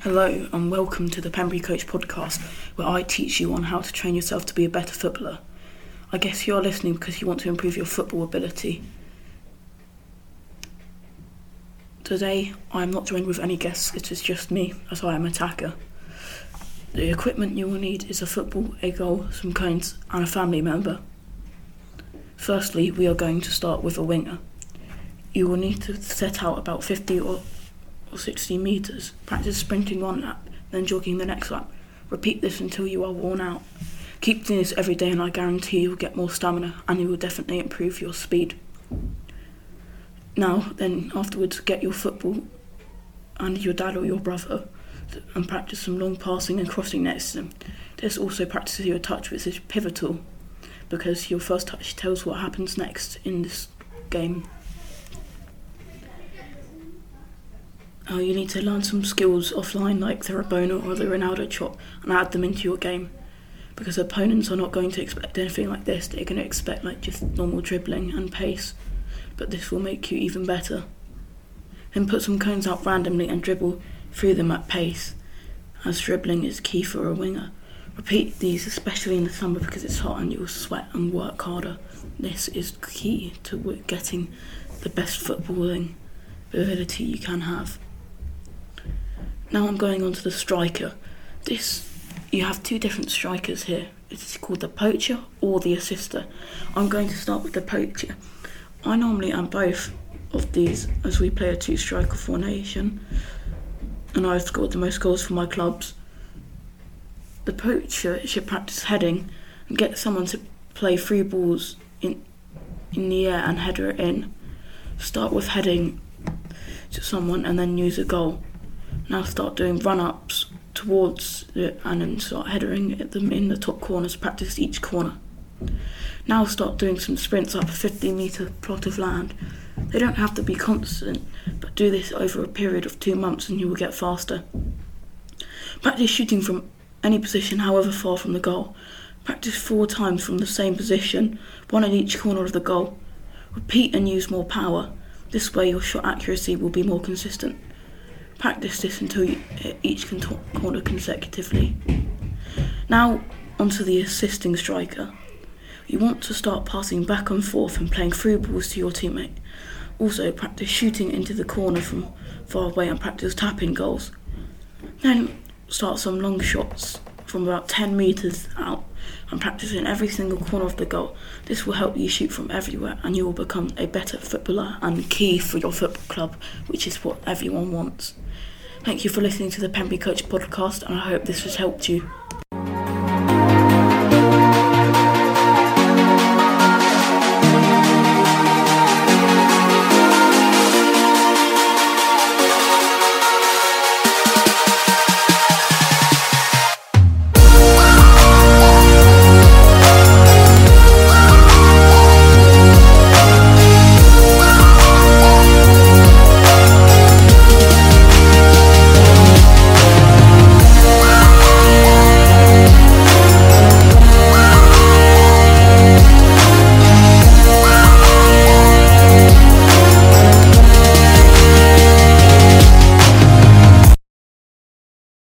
Hello, and welcome to the Pembury Coach podcast, where I teach you on how to train yourself to be a better footballer. I guess you are listening because you want to improve your football ability. Today, I am not joined with any guests, it is just me, as I am attacker. The equipment you will need is a football, a goal, some cones, and a family member. Firstly, we are going to start with a winger. You will need to set out about 50 or or 60 metres. Practice sprinting one lap, then jogging the next lap. Repeat this until you are worn out. Keep doing this every day, and I guarantee you will get more stamina and you will definitely improve your speed. Now, then, afterwards, get your football and your dad or your brother and practice some long passing and crossing next to them. This also practices your touch, which is pivotal because your first touch tells what happens next in this game. Uh, you need to learn some skills offline like the Rabona or the Ronaldo chop and add them into your game. Because opponents are not going to expect anything like this, they're going to expect like just normal dribbling and pace. But this will make you even better. Then put some cones out randomly and dribble through them at pace, as dribbling is key for a winger. Repeat these, especially in the summer because it's hot and you'll sweat and work harder. This is key to getting the best footballing ability you can have. Now I'm going on to the striker. This, you have two different strikers here. It's called the poacher or the assister. I'm going to start with the poacher. I normally am both of these as we play a two striker formation, and I've scored the most goals for my clubs. The poacher should practice heading and get someone to play three balls in in the air and header it in. Start with heading to someone and then use a goal. Now start doing run ups towards it and then start headering them in the top corners, practice each corner. Now start doing some sprints up a 50 metre plot of land. They don't have to be constant, but do this over a period of two months and you will get faster. Practice shooting from any position, however far from the goal. Practice four times from the same position, one at each corner of the goal. Repeat and use more power. This way, your shot accuracy will be more consistent. Practice this until you hit each corner consecutively. Now, onto the assisting striker. You want to start passing back and forth and playing through balls to your teammate. Also, practice shooting into the corner from far away and practice tapping goals. Then, start some long shots from about 10 metres out and practice in every single corner of the goal. This will help you shoot from everywhere and you will become a better footballer and key for your football club, which is what everyone wants. Thank you for listening to the Pembury Coach podcast, and I hope this has helped you.